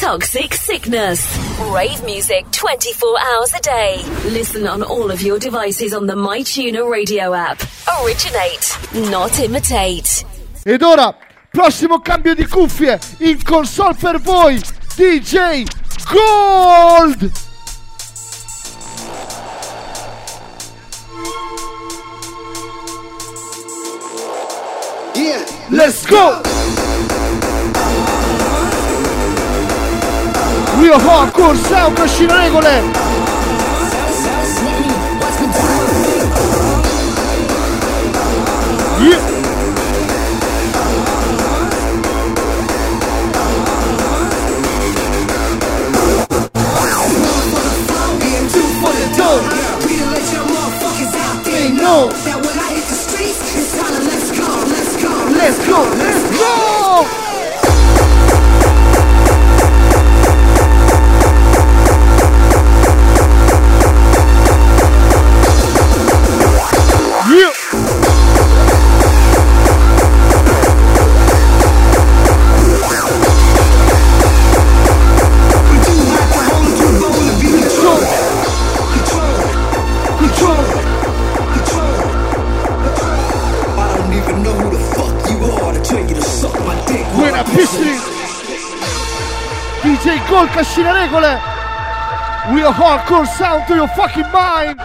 Toxic Sickness. Rave music 24 hours a day. Listen on all of your devices on the MyTuner radio app. Originate, not imitate. Ed ora, prossimo cambio di cuffie in console per voi, DJ Gold! Yeah, Let's go! Real hardcore sound, cascina regole! Yeah! that when I hit the streets, it's time to let's go, let's go, Let's go, let's go! Gold, cascina regole! Real hardcore sound to your fucking mind!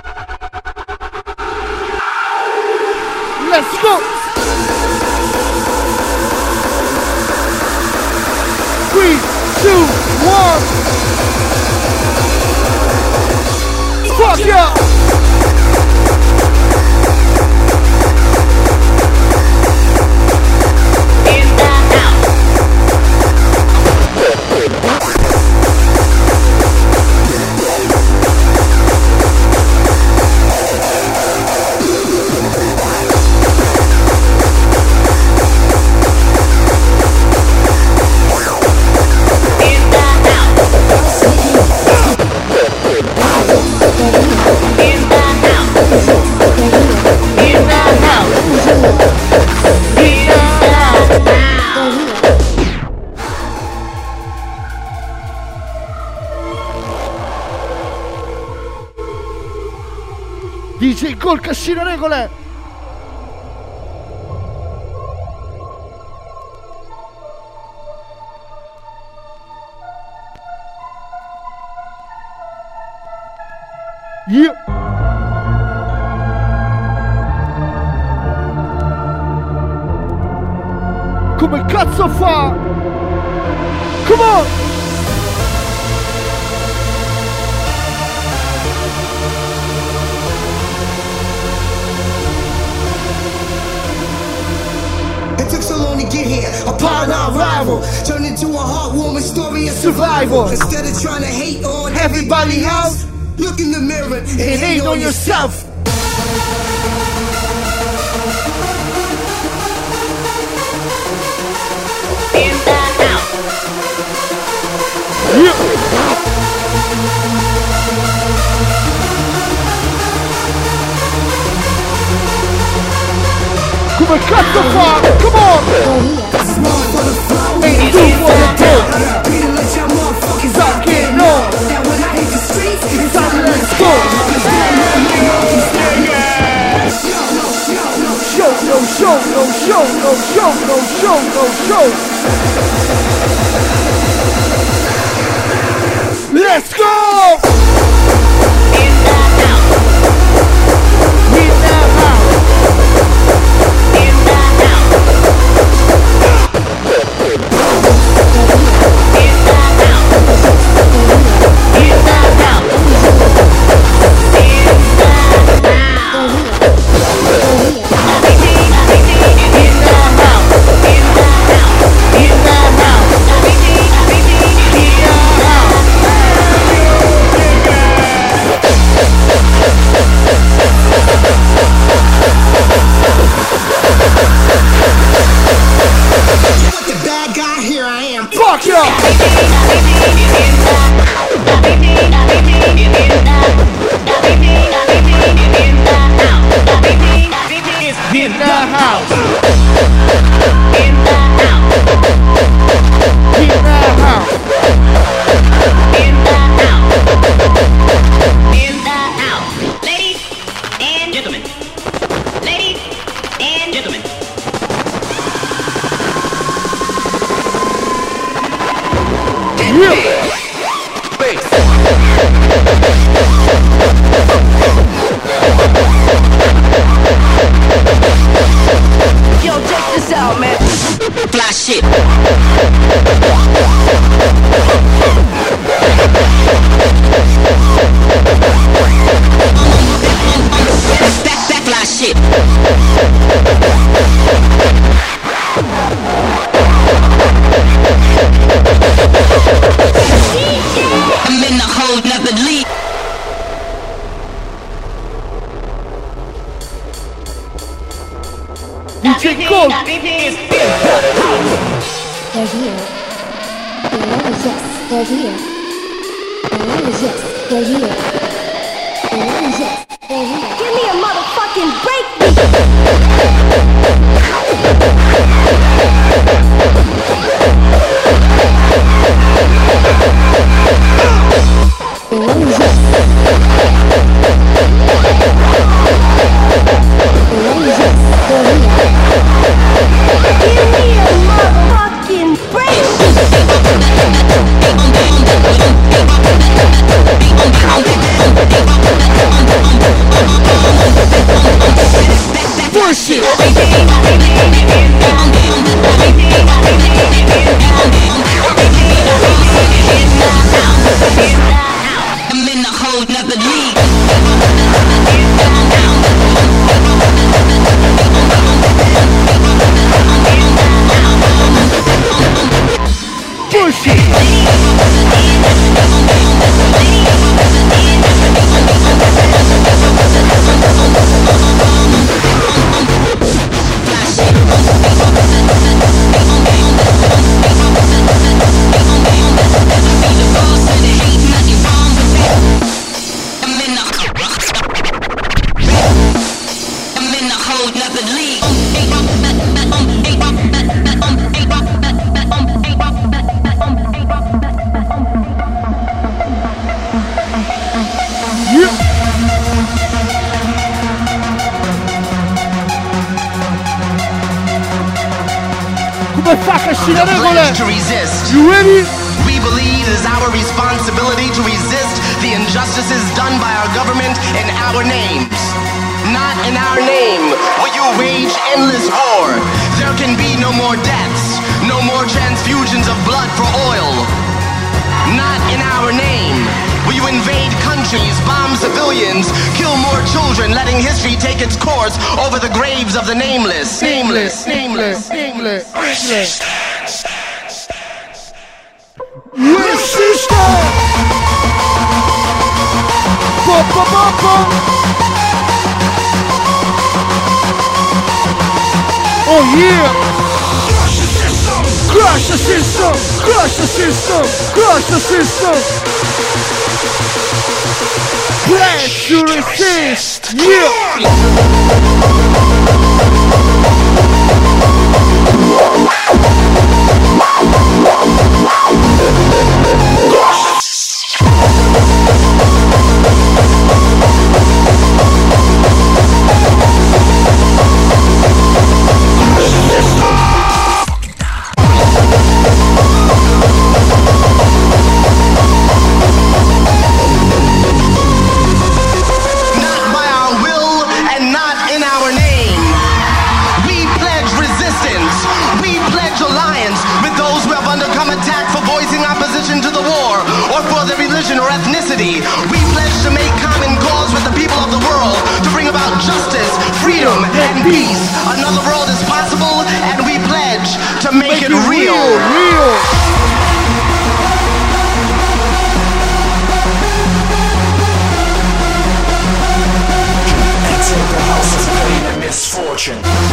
Let's go! Three, two, one! Fuck yeah! DJ Gold, cascina regole! Took so long to get here. Upon our arrival, turned into a heartwarming story of survival. Instead of trying to hate on everybody else, look in the mirror and hate on yourself. Yeah! Y'all motherfuckers out Fucking there know. know that when I hit the streets, it's time to let's go. Show, no show, no show, no show, no show, no show. Let's go! Come fa che si le regole? to resist. You ready? We believe it is our responsibility to resist the injustices done by our government in our names. Not in our name will you wage endless war. There can be no more deaths, no more transfusions of blood for oil. Not in our name will you invade countries, bomb civilians, kill more children, letting history take its course over the graves of the nameless. Nameless, nameless, nameless. Resistance. Resistance. Ba, ba, ba, ba. Oh yeah! Crush the system! Crush the system! Crush the system! Pledge to resist! Yeah! Peace. Another world is possible, and we pledge to make, it, real. Real! Enter the house of pain and misfortune.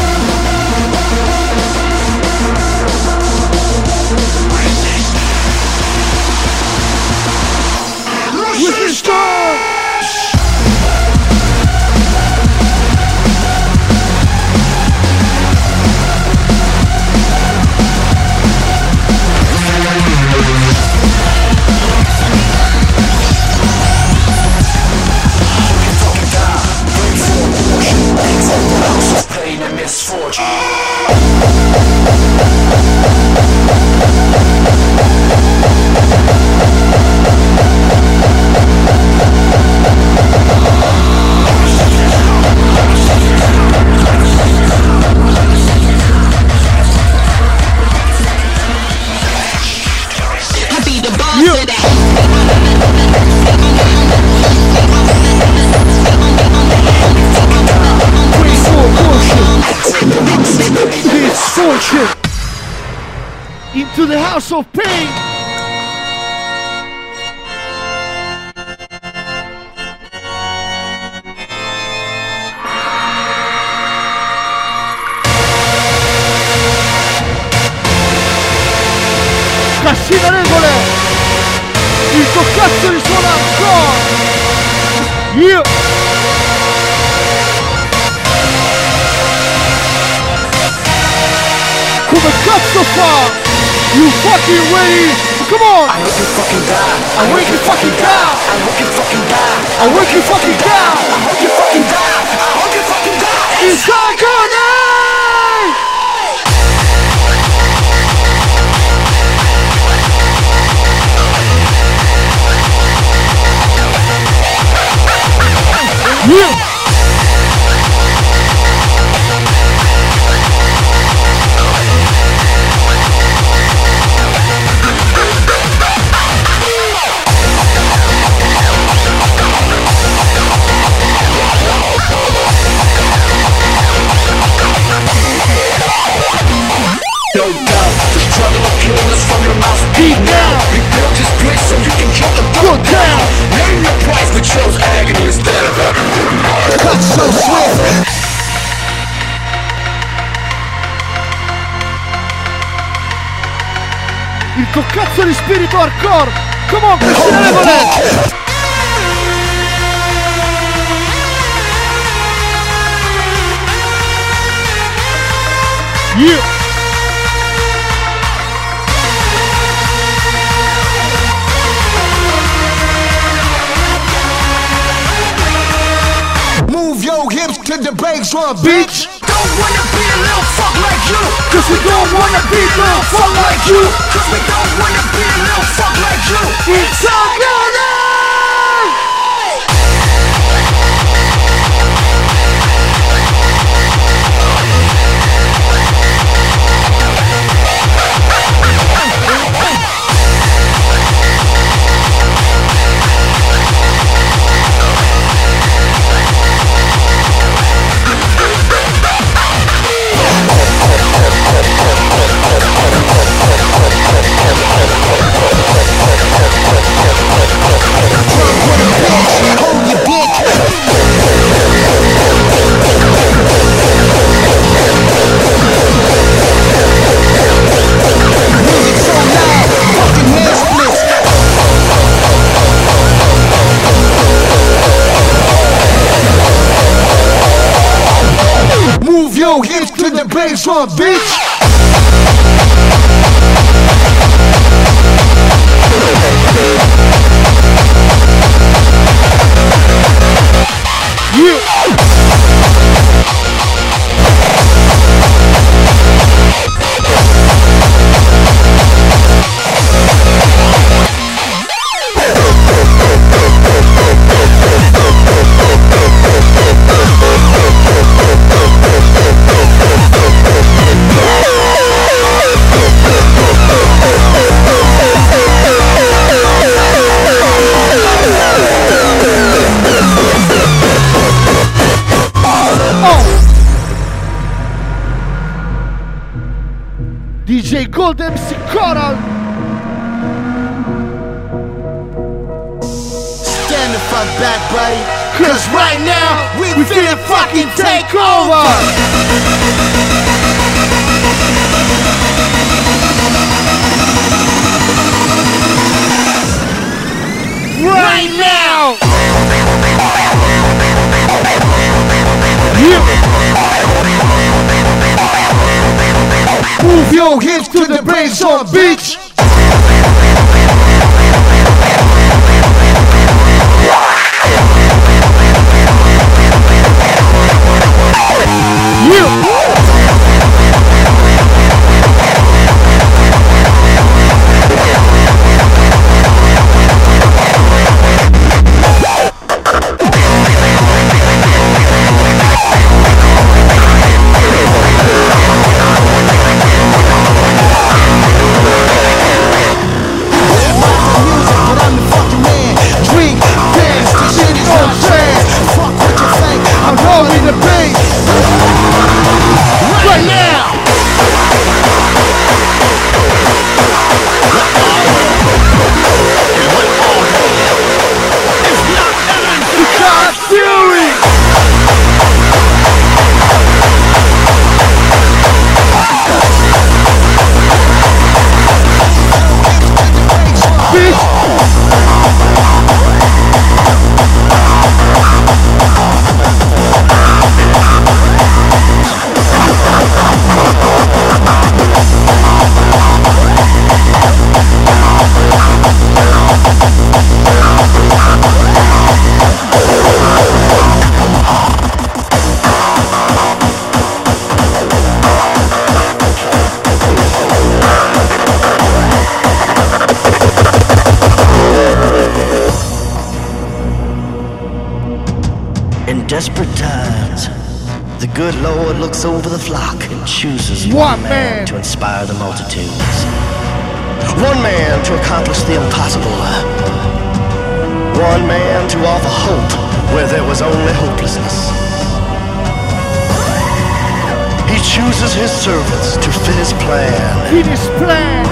Shit. Into the house of pain. Cascina regole. Il tuo cazzo risuona ancora. Io. Come cazzo fa? You fucking ready? Come on! I hope you fucking die. I make you fucking die! I hope you fucking die. I make you fucking die! I hope you fucking die. I hope you fucking die. It's agony! Yeah! Can the Go down! Name your price. We chose agony instead of agony. Cut so swift! Il tuo cazzo di spirito hardcore! Come on, Cascina regole! Yeah! Your hips to the bass drum, Bitch! Don't wanna be a little fuck like you. Cause we don't wanna be a little fuck like you! Cause we don't wanna be a little fuck like you. It's agony! Hold bitch. One man to offer hope where there was only hopelessness. He chooses his servants to fit his plan. Fit his plan!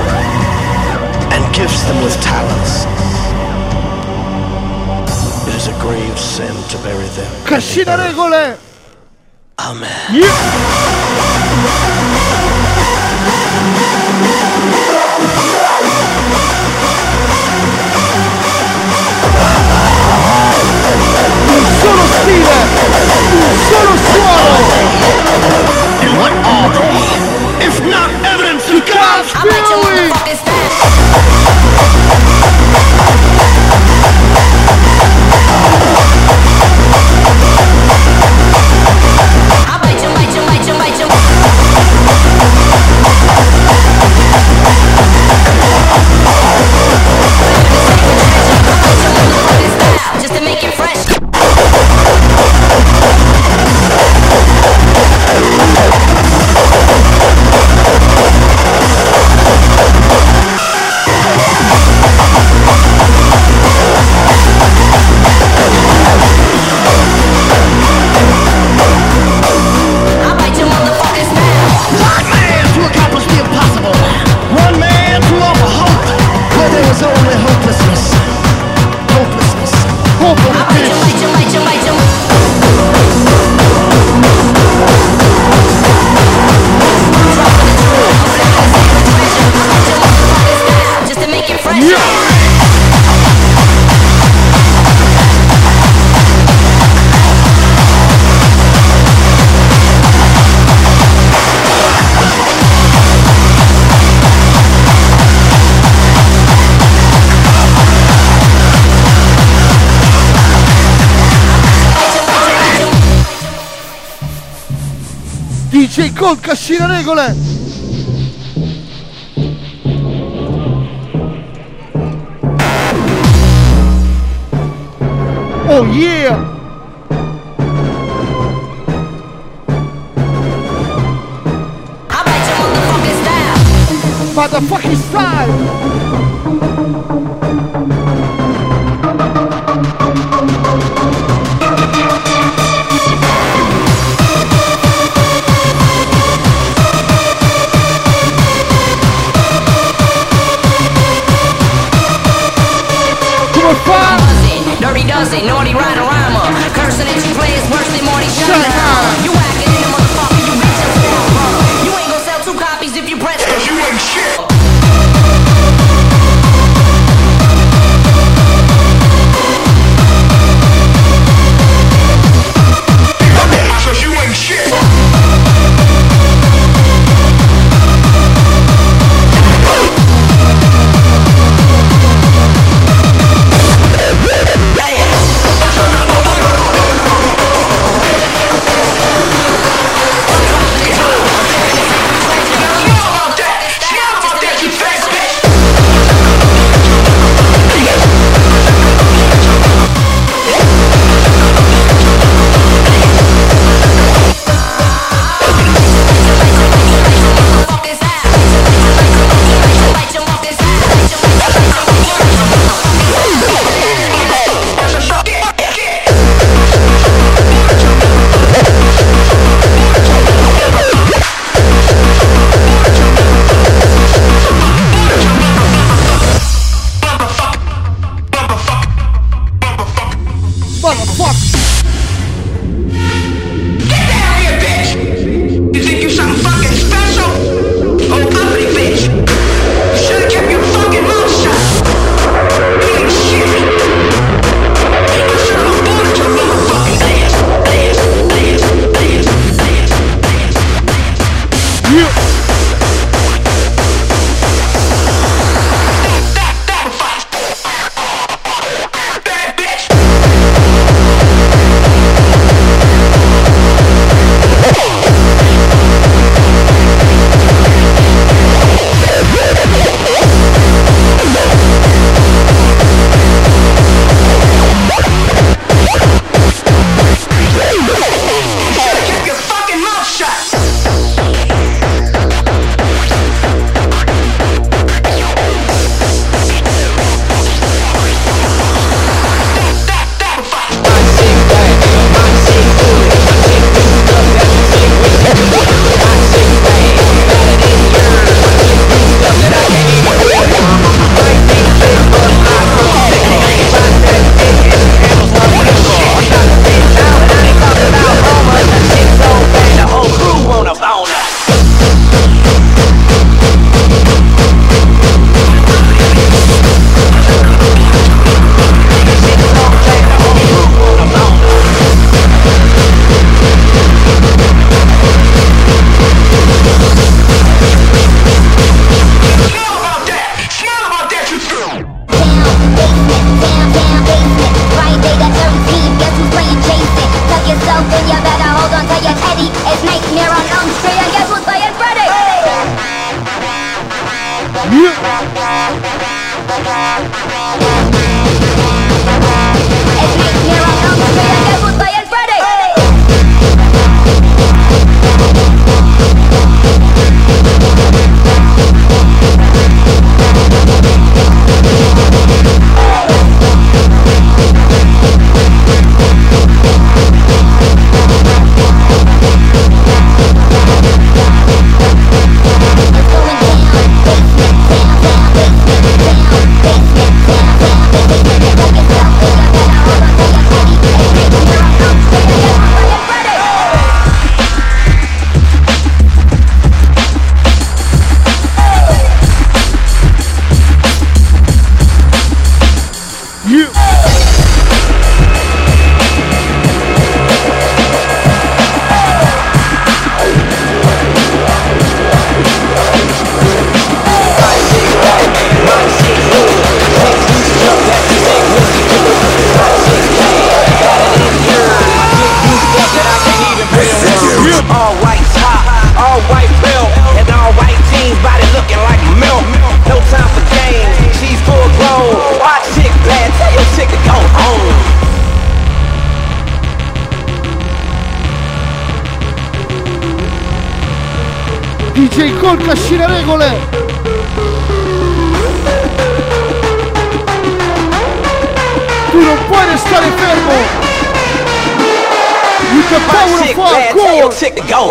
And gifts them with talents. It is a grave sin to bury them. Amen. Yeah. uccide! Sono suolo! And what are they, if not Corporal bitch. DJ Gold Cascina Regole Oh yeah! Motherfucking style! no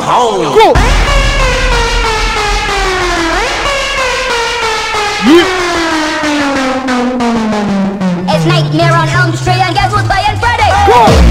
home. Go. Yeah. It's nightmare on Elm Street, and guess who's playing Freddy? Go.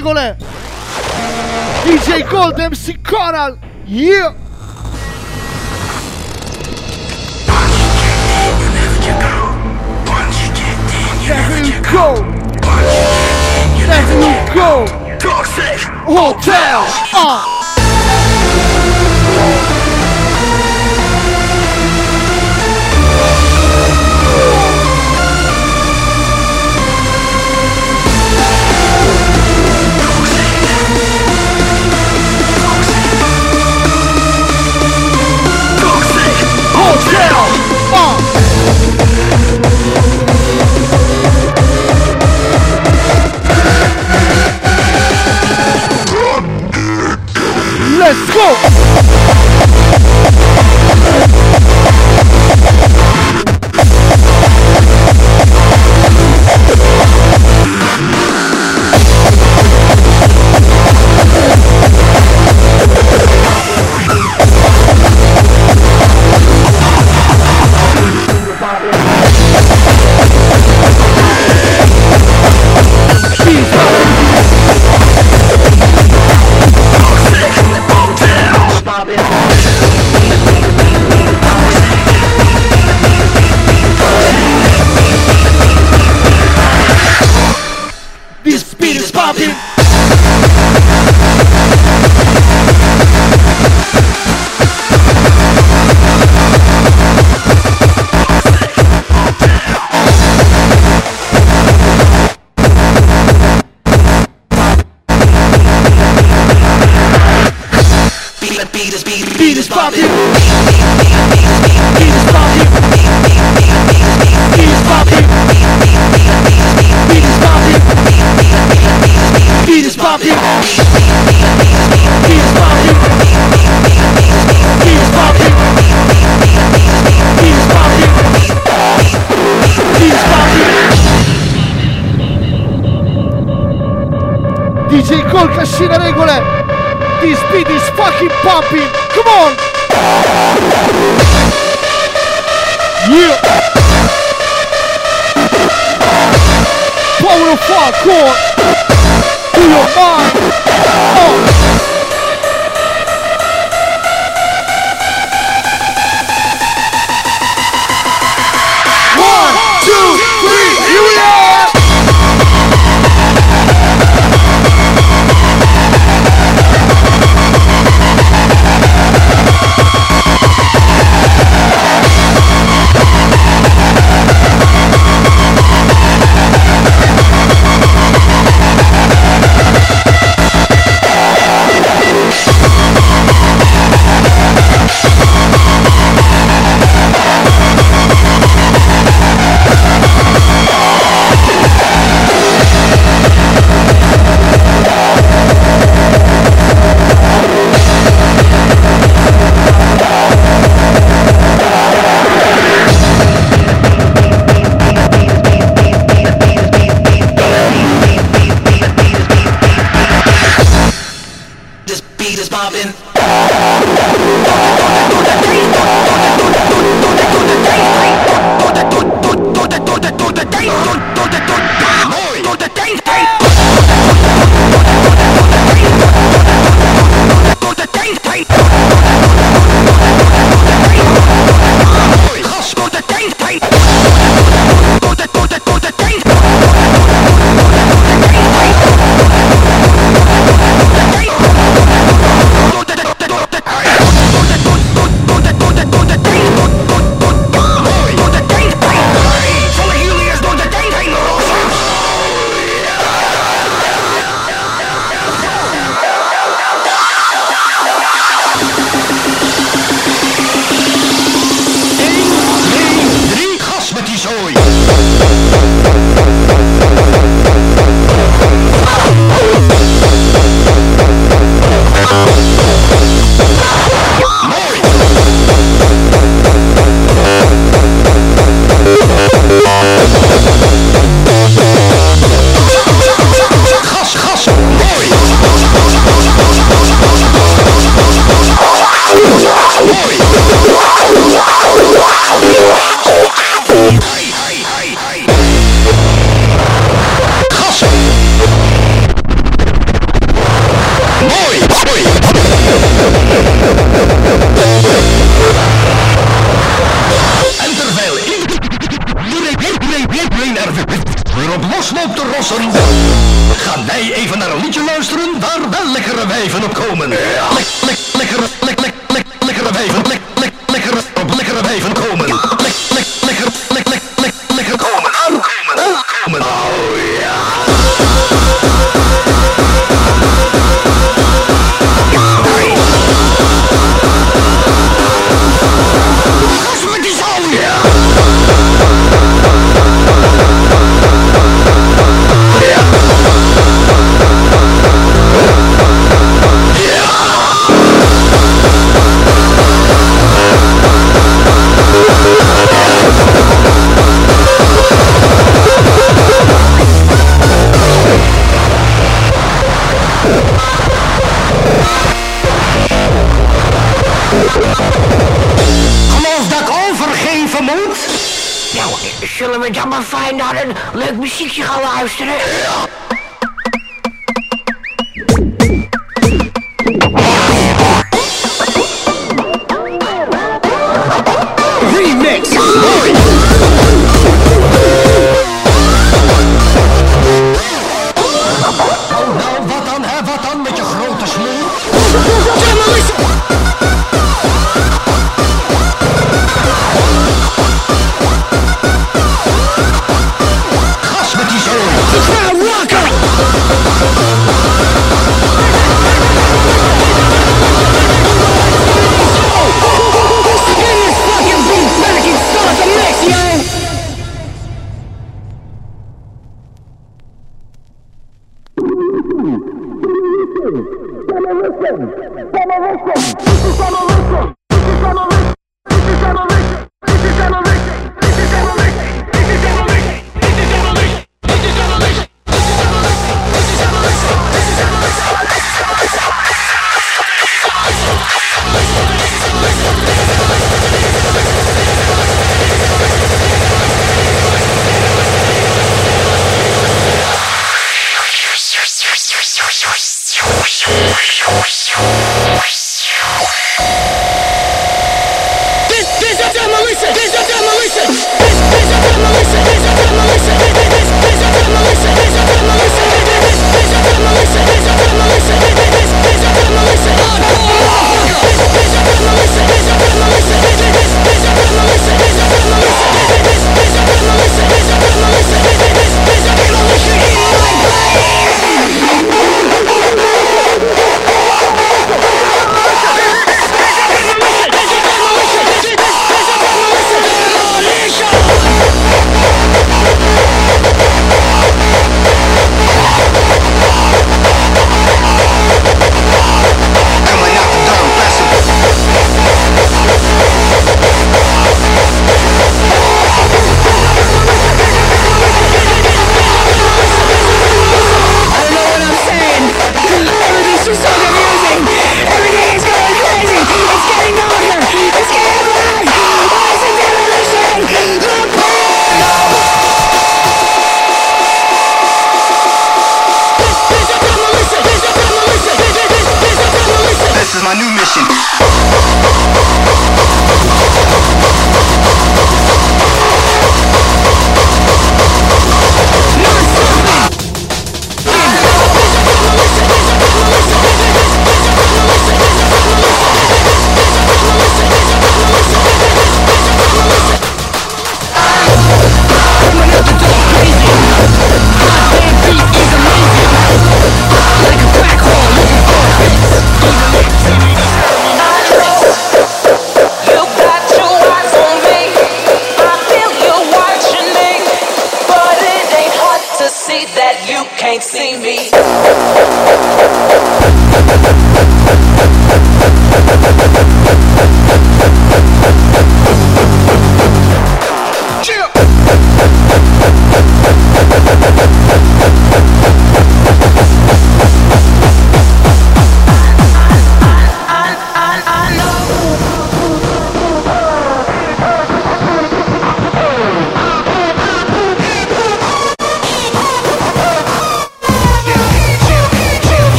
regole. DJ Gold MC Coral Yeah. Never you go. Never you go. Hotel. Uh. Let's go!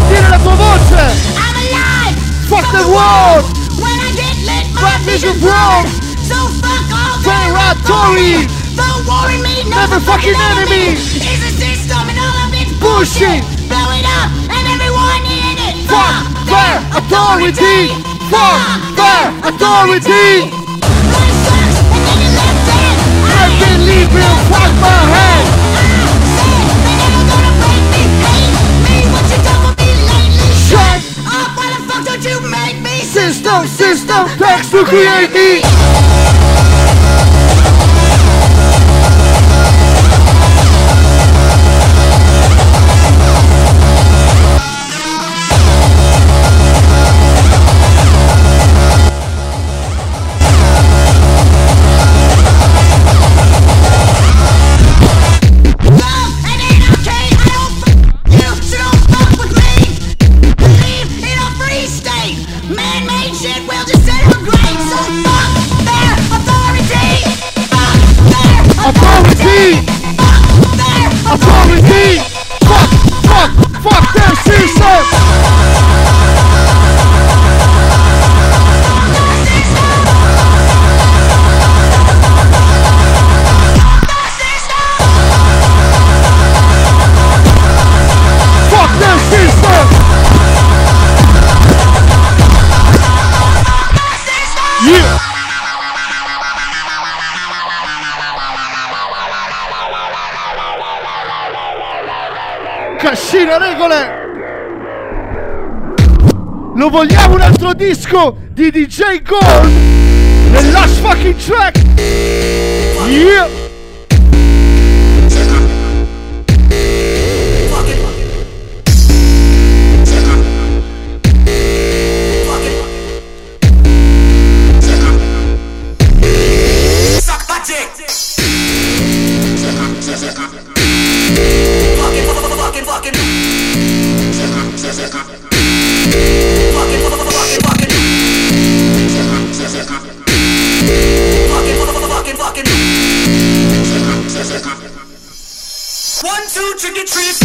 sentire la tua voce. Fuck the world. Fuck all vision brown Fan rap Tory Never fucking enemy. Is a system and all of its bullshit. Blow it up and everyone in it. Fuck their authority. Fuck their authority. I've been leaving, fuck my head. no system, thanks to create me. Cascina regole! Lo vogliamo un altro disco di DJ Gold! The last fucking track! Yeah! Chicken treat.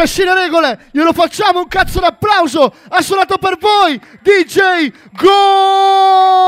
Cascina regole, glielo facciamo un cazzo d'applauso. Ha suonato per voi DJ Gold!